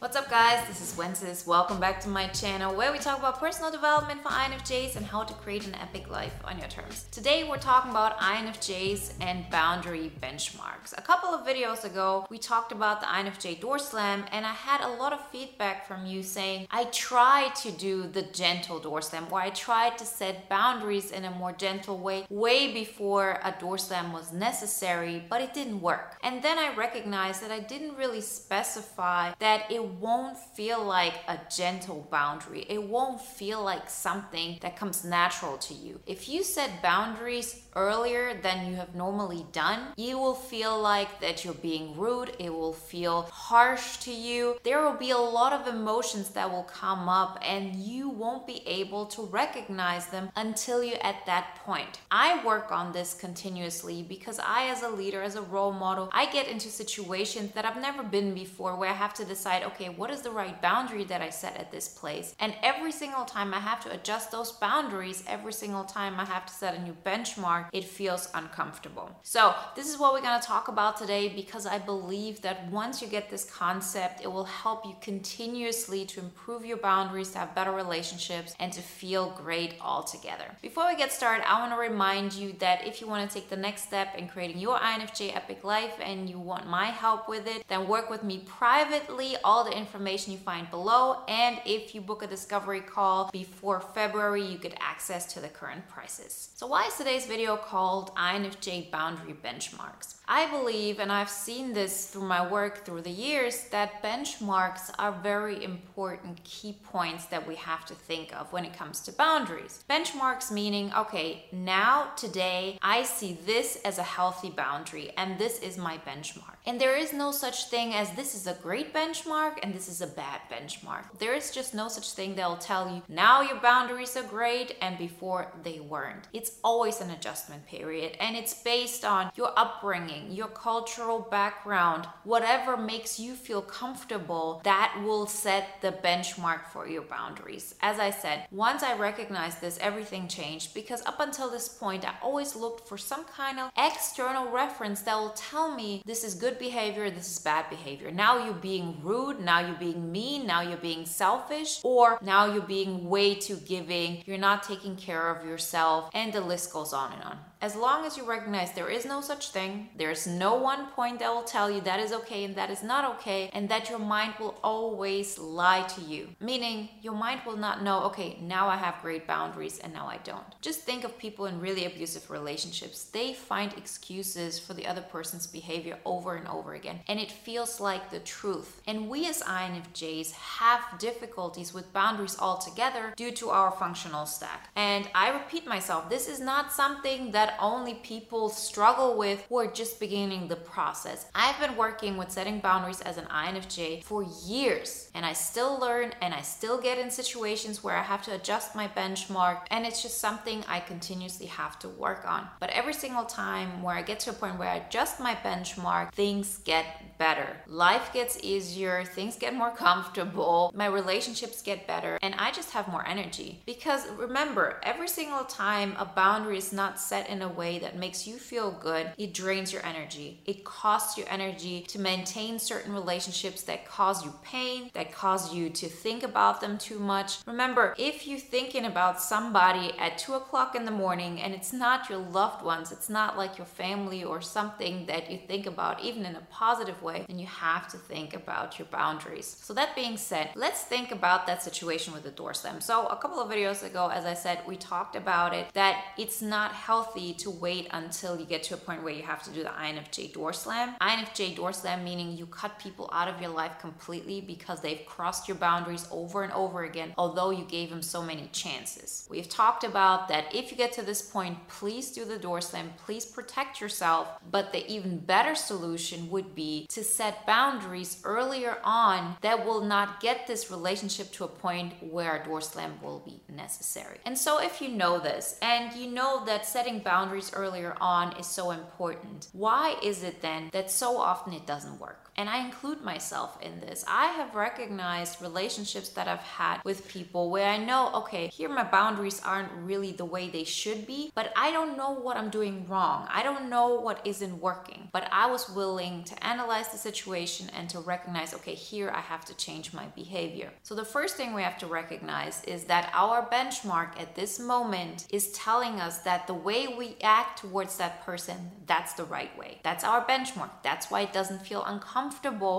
What's up guys, this is Wences. Welcome back to my channel where we talk about personal development for INFJs and how to create an epic life on your terms. Today we're talking about INFJs and boundary benchmarks. A couple of videos ago we talked about the INFJ door slam and I had a lot of feedback from you saying I tried to do the gentle door slam or I tried to set boundaries in a more gentle way way before a door slam was necessary but it didn't work. And then I recognized that I didn't really specify that it won't feel like a gentle boundary. It won't feel like something that comes natural to you. If you set boundaries earlier than you have normally done, you will feel like that you're being rude. It will feel harsh to you. There will be a lot of emotions that will come up and you won't be able to recognize them until you're at that point. I work on this continuously because I, as a leader, as a role model, I get into situations that I've never been before where I have to decide, okay, what is the right boundary that I set at this place? And every single time I have to adjust those boundaries, every single time I have to set a new benchmark, it feels uncomfortable. So, this is what we're to talk about today because I believe that once you get this concept, it will help you continuously to improve your boundaries, to have better relationships, and to feel great altogether. Before we get started, I want to remind you that if you want to take the next step in creating your INFJ epic life and you want my help with it, then work with me privately. All the information you find below. And if you book a discovery call before February, you get access to the current prices. So, why is today's video called INFJ Boundary Benchmarks? I believe, and I've seen this through my work through the years, that benchmarks are very important key points that we have to think of when it comes to boundaries. Benchmarks meaning, okay, now today I see this as a healthy boundary and this is my benchmark. And there is no such thing as this is a great benchmark and this is a bad benchmark. There is just no such thing that'll tell you now your boundaries are great and before they weren't. It's always an adjustment period and it's based on your upbringing your cultural background, whatever makes you feel comfortable, that will set the benchmark for your boundaries. As I said, once I recognized this, everything changed because up until this point, I always looked for some kind of external reference that will tell me this is good behavior, this is bad behavior. Now you're being rude, now you're being mean, now you're being selfish, or now you're being way too giving, you're not taking care of yourself, and the list goes on and on. As long as you recognize there is no such thing, there's no one point that will tell you that is okay and that is not okay, and that your mind will always lie to you. Meaning, your mind will not know, okay, now I have great boundaries and now I don't. Just think of people in really abusive relationships. They find excuses for the other person's behavior over and over again, and it feels like the truth. And we as INFJs have difficulties with boundaries altogether due to our functional stack. And I repeat myself, this is not something that that only people struggle with who are just beginning the process. I've been working with setting boundaries as an INFJ for years and I still learn and I still get in situations where I have to adjust my benchmark and it's just something I continuously have to work on. But every single time where I get to a point where I adjust my benchmark, things get better. Life gets easier, things get more comfortable, my relationships get better, and I just have more energy. Because remember, every single time a boundary is not set in a way that makes you feel good, it drains your energy. It costs you energy to maintain certain relationships that cause you pain, that cause you to think about them too much. Remember, if you're thinking about somebody at two o'clock in the morning and it's not your loved ones, it's not like your family or something that you think about, even in a positive way, then you have to think about your boundaries. So, that being said, let's think about that situation with the door slam. So, a couple of videos ago, as I said, we talked about it that it's not healthy to wait until you get to a point where you have to do the INFJ door slam. INFJ door slam meaning you cut people out of your life completely because they've crossed your boundaries over and over again, although you gave them so many chances. We've talked about that if you get to this point, please do the door slam, please protect yourself. But the even better solution would be to set boundaries earlier on that will not get this relationship to a point where a door slam will be necessary. And so if you know this and you know that setting boundaries boundaries earlier on is so important. Why is it then that so often it doesn't work? And I include myself in this. I have recognized relationships that I've had with people where I know, okay, here my boundaries aren't really the way they should be, but I don't know what I'm doing wrong. I don't know what isn't working. But I was willing to analyze the situation and to recognize, okay, here I have to change my behavior. So the first thing we have to recognize is that our benchmark at this moment is telling us that the way we act towards that person, that's the right way. That's our benchmark. That's why it doesn't feel uncomfortable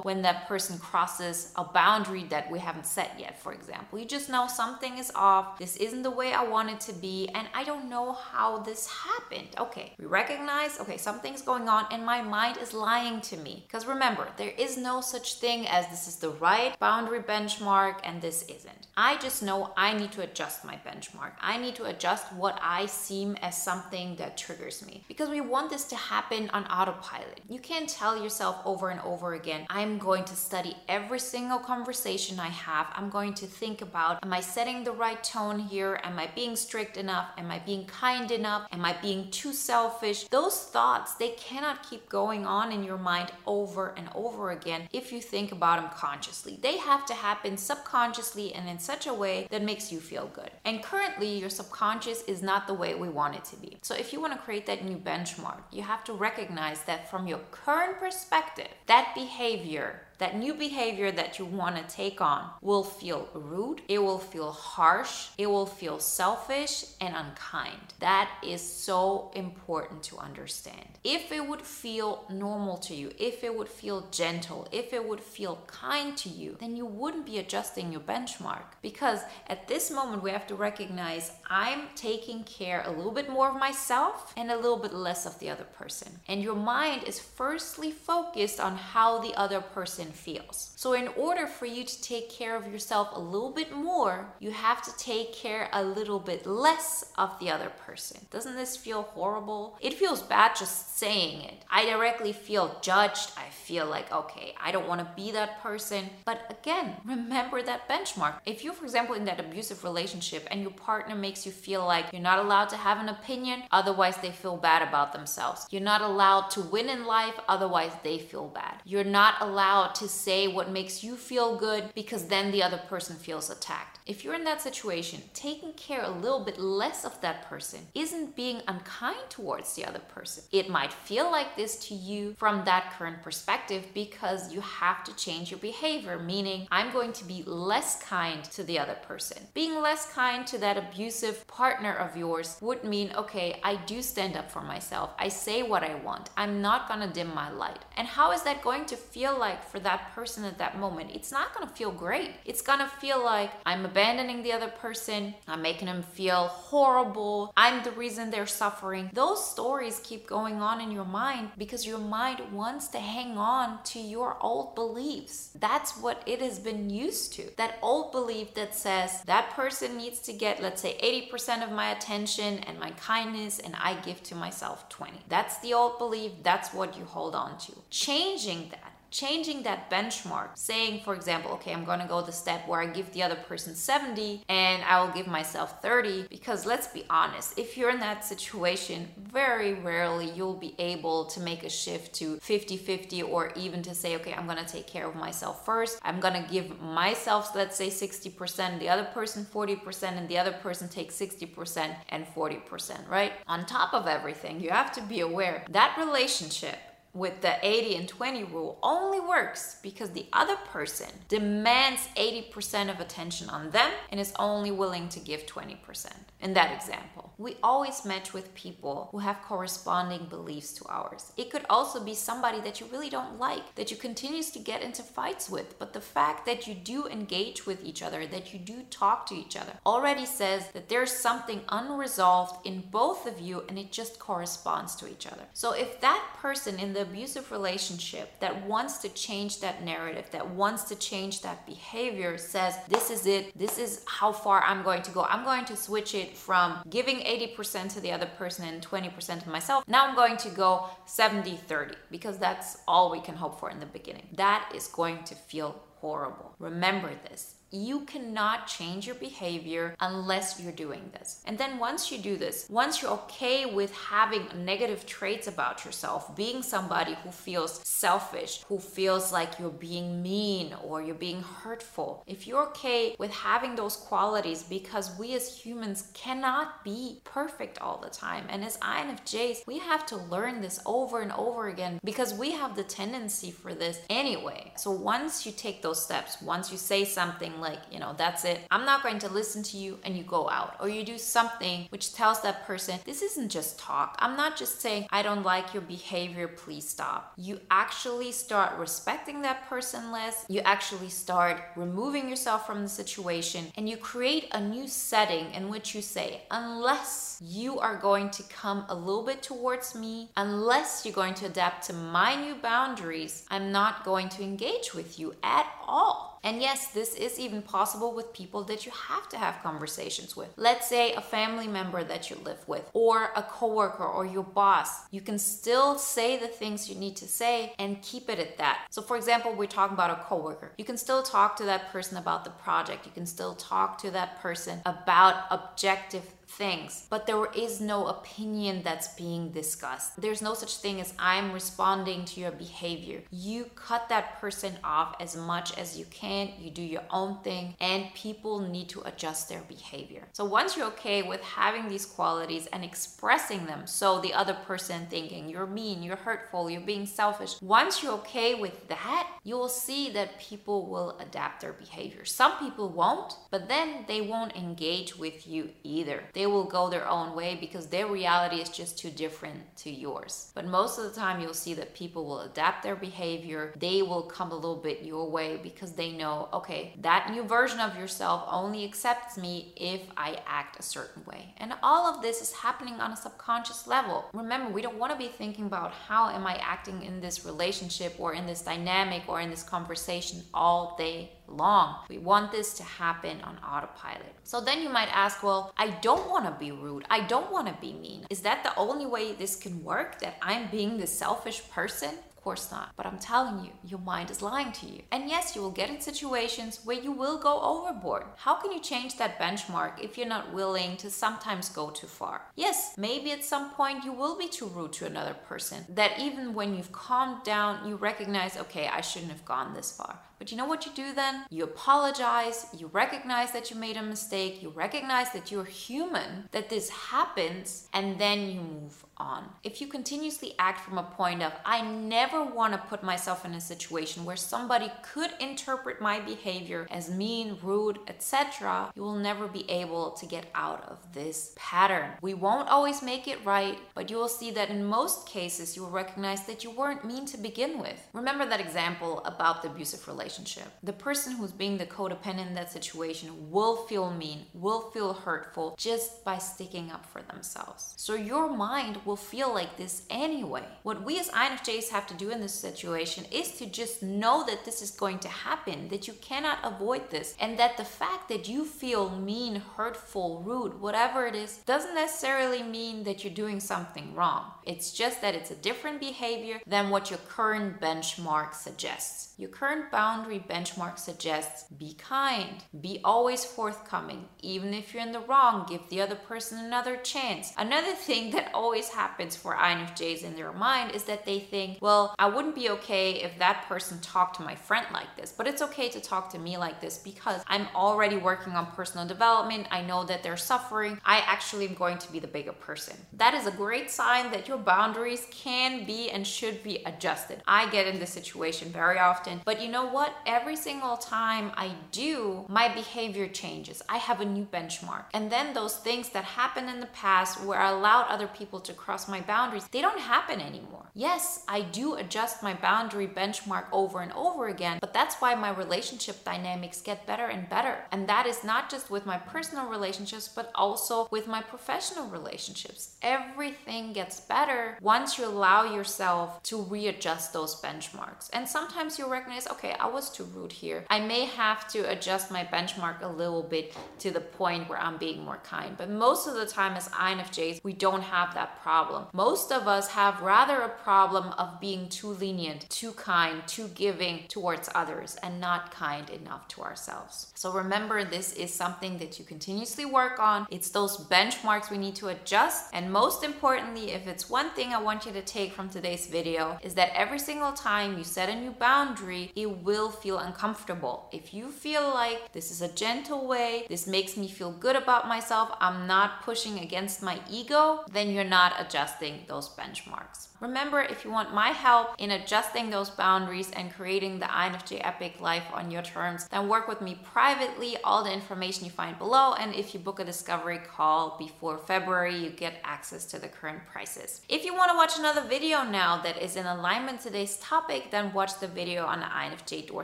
when that person crosses a boundary that we haven't set yet, for example. You just know something is off. This isn't the way I want it to be, and I don't know how this happened. Okay, we recognize, okay, something's going on, and my mind is lying to me. Because remember, there is no such thing as this is the right boundary benchmark and this isn't. I just know I need to adjust my benchmark. I need to adjust what I seem as something that triggers me. Because we want this to happen on autopilot. You can't tell yourself over and over again, I'm going to study every single conversation I have. I'm going to think about, am I setting the right tone here? Am I being strict enough? Am I being kind enough? Am I being too selfish? Those thoughts, they cannot keep going on in your mind over and over again if you think about them consciously. They have to happen subconsciously and in such a way that makes you feel good. And currently, your subconscious is not the way we want it to be. So, if you want to create that new benchmark, you have to recognize that from your current perspective, that behavior that new behavior that you want to take on will feel rude, it will feel harsh, it will feel selfish and unkind. That is so important to understand. If it would feel normal to you, if it would feel gentle, if it would feel kind to you, then you wouldn't be adjusting your benchmark. Because at this moment, we have to recognize I'm taking care a little bit more of myself and a little bit less of the other person. And your mind is firstly focused on how the other person feels. So, in order for you to take care of yourself a little bit more, you have to take care a little bit less of the other person. Doesn't this feel horrible? It feels bad just saying it. I directly feel judged. I feel like, okay, I don't want to be that person. But again, remember that benchmark. If you're, for example, in that abusive relationship and your partner makes you feel like you're not allowed to have an opinion, otherwise they feel bad about themselves. You're not allowed to win in life, otherwise they feel bad. You're not allowed to say what makes you feel good because then the other person feels attacked. If you're in that situation, taking care a little bit less of that person isn't being unkind towards the other person. It might feel like this to you from that current perspective because you have to change your behavior, meaning I'm going to be less kind to the other person. Being less kind to that abusive partner of yours would mean, okay, I do stand up for myself. I say what I want. I'm not gonna dim my light. And how is that going to feel like for that person at that moment? It's not gonna feel great. It's gonna feel like I'm abandoning the other person, I'm making them feel horrible, I'm the reason they're suffering. Those stories keep going on in your mind because your mind wants to hang on to your old beliefs. That's what it has been used to. That old belief that says that person needs to get, let's say, 80% of my attention and my kindness, and I give to myself 20. That's the old belief. That's what you hold on to. Changing that changing that benchmark, saying, for example, okay, I'm gonna go the step where I give the other person 70 and I will give myself 30. Because let's be honest, if you're in that situation, very rarely you'll be able to make a shift to 50 50 or even to say, okay, I'm gonna take care of myself first. I'm gonna give myself, let's say, 60%, the other person 40%, and the other person takes 60% and 40%, right? On top of everything, you have to be aware that relationship with the 80 and 20 rule only works because the other person demands 80% of attention on them and is only willing to give 20% in that example. We always match with people who have corresponding beliefs to ours. It could also be somebody that you really don't like, that you continues to get into fights with, but the fact that you do engage with each other, that you do talk to each other, already says that there's something unresolved in both of you and it just corresponds to each other. So if that person in the abusive relationship that wants to change that narrative, that wants to change that behavior says, this is it, this is how far I'm going to go, I'm going to switch it from giving 80% to the other person and 20% to myself. Now I'm going to go 70 30 because that's all we can hope for in the beginning. That is going to feel horrible. Remember this You cannot change your behavior unless you're doing this. And then once you do this, once you're okay with having negative traits about yourself, being somebody who feels selfish, who feels like you're being mean or you're being hurtful, if you're okay with having those qualities, because we as humans cannot be perfect all the time. And as INFJs, we have to learn this over and over again because we have the tendency for this anyway. So once you take those steps, once you say something like, you know, that's it, I'm not going to listen to you, and you go out, or you do something which tells that person, this isn't just talk. I'm not just saying, I don't like your behavior, please stop. You actually start respecting that person less, you actually start removing yourself from the situation, and you create a new setting in which you say, unless you are going to come a little bit towards me, unless you're going to adapt to my new boundaries, I'm not going to engage with you at all. And yes, this is even possible with people that you have to have conversations with. Let's say a family member that you live with, or a coworker, or your boss. You can still say the things you need to say and keep it at that. So, for example, we're talking about a coworker. You can still talk to that person about the project. You can still talk to that person about objective things, but there is no opinion that's being discussed. There's no such thing as I'm responding to your behavior. You cut that person off as much as you can, you do your own thing, and people need to adjust their behavior. So once you're okay with having these qualities and expressing them, so the other person thinking you're mean, you're hurtful, you're being selfish, once you're okay with that, you will see that people will adapt their behavior. Some people won't, but then they won't engage with you either. They they will go their own way because their reality is just too different to yours. But most of the time, you'll see that people will adapt their behavior. They will come a little bit your way because they know, okay, that new version of yourself only accepts me if I act a certain way. And all of this is happening on a subconscious level. Remember, we don't want to be thinking about how am I acting in this relationship or in this dynamic or in this conversation all day long. We want this to happen on autopilot. So then you might ask, well, I don't want to be rude. I don't want to be mean. Is that the only way this can work? That I'm being the selfish person? Course not. But I'm telling you, your mind is lying to you. And yes, you will get in situations where you will go overboard. How can you change that benchmark if you're not willing to sometimes go too far? Yes, maybe at some point you will be too rude to another person. That even when you've calmed down, you recognize, okay, I shouldn't have gone this far. But you know what you do then? You apologize, you recognize that you made a mistake, you recognize that you're human, that this happens, and then you move on. If you continuously act from a point of, I never want to put myself in a situation where somebody could interpret my behavior as mean, rude, etc., you will never be able to get out of this pattern. We won't always make it right, but you will see that in most cases, you will recognize that you weren't mean to begin with. Remember that example about the abusive relationship. The person who's being the codependent in that situation will feel mean, will feel hurtful just by sticking up for themselves. So your mind will feel like this anyway. What we as INFJs have to do in this situation is to just know that this is going to happen, that you cannot avoid this, and that the fact that you feel mean, hurtful, rude, whatever it is, doesn't necessarily mean that you're doing something wrong. It's just that it's a different behavior than what your current benchmark suggests. Your current boundary boundary benchmark suggests be kind, be always forthcoming. Even if you're in the wrong, give the other person another chance. Another thing that always happens for INFJs in their mind is that they think, well, I wouldn't be okay if that person talked to my friend like this, but it's okay to talk to me like this because I'm already working on personal development. I know that they're suffering. I actually am going to be the bigger person. That is a great sign that your boundaries can be and should be adjusted. I get in this situation very often, but you know what? what? Every single time I do, my behavior changes. I have a new benchmark. And then those things that happened in the past where I allowed other people to cross my boundaries, they don't happen anymore. Yes, I do adjust my boundary benchmark over and over again, but that's why my relationship dynamics get better and better. And that is not just with my personal relationships, but also with my professional relationships. Everything gets better once you allow yourself to readjust those benchmarks. And sometimes you recognize, okay, I was too rude here. I may have to adjust my benchmark a little bit to the point where I'm being more kind. But most of the time as INFJs, we don't have that problem. Most of us have rather a problem of being too lenient, too kind, too giving towards others and not kind enough to ourselves. So remember, this is something that you continuously work on. It's those benchmarks we need to adjust. And most importantly, if it's one thing I want you to take from today's video, is that every single time you set a new boundary, it will feel uncomfortable. If you feel like this is a gentle way, this makes me feel good about myself, I'm not pushing against my ego, then you're not adjusting those benchmarks. Remember, if you want my help in adjusting those boundaries and creating the INFJ Epic life on your terms, then work with me privately. All the information you find below. And if you book a discovery call before February, you get access to the current prices. If you want to watch another video now that is in alignment to today's topic, then watch the video on the INFJ door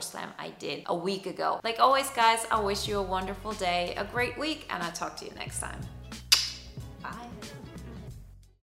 slam I did a week ago. Like always, guys, I wish you a wonderful day, a great week, and I'll talk to you next time.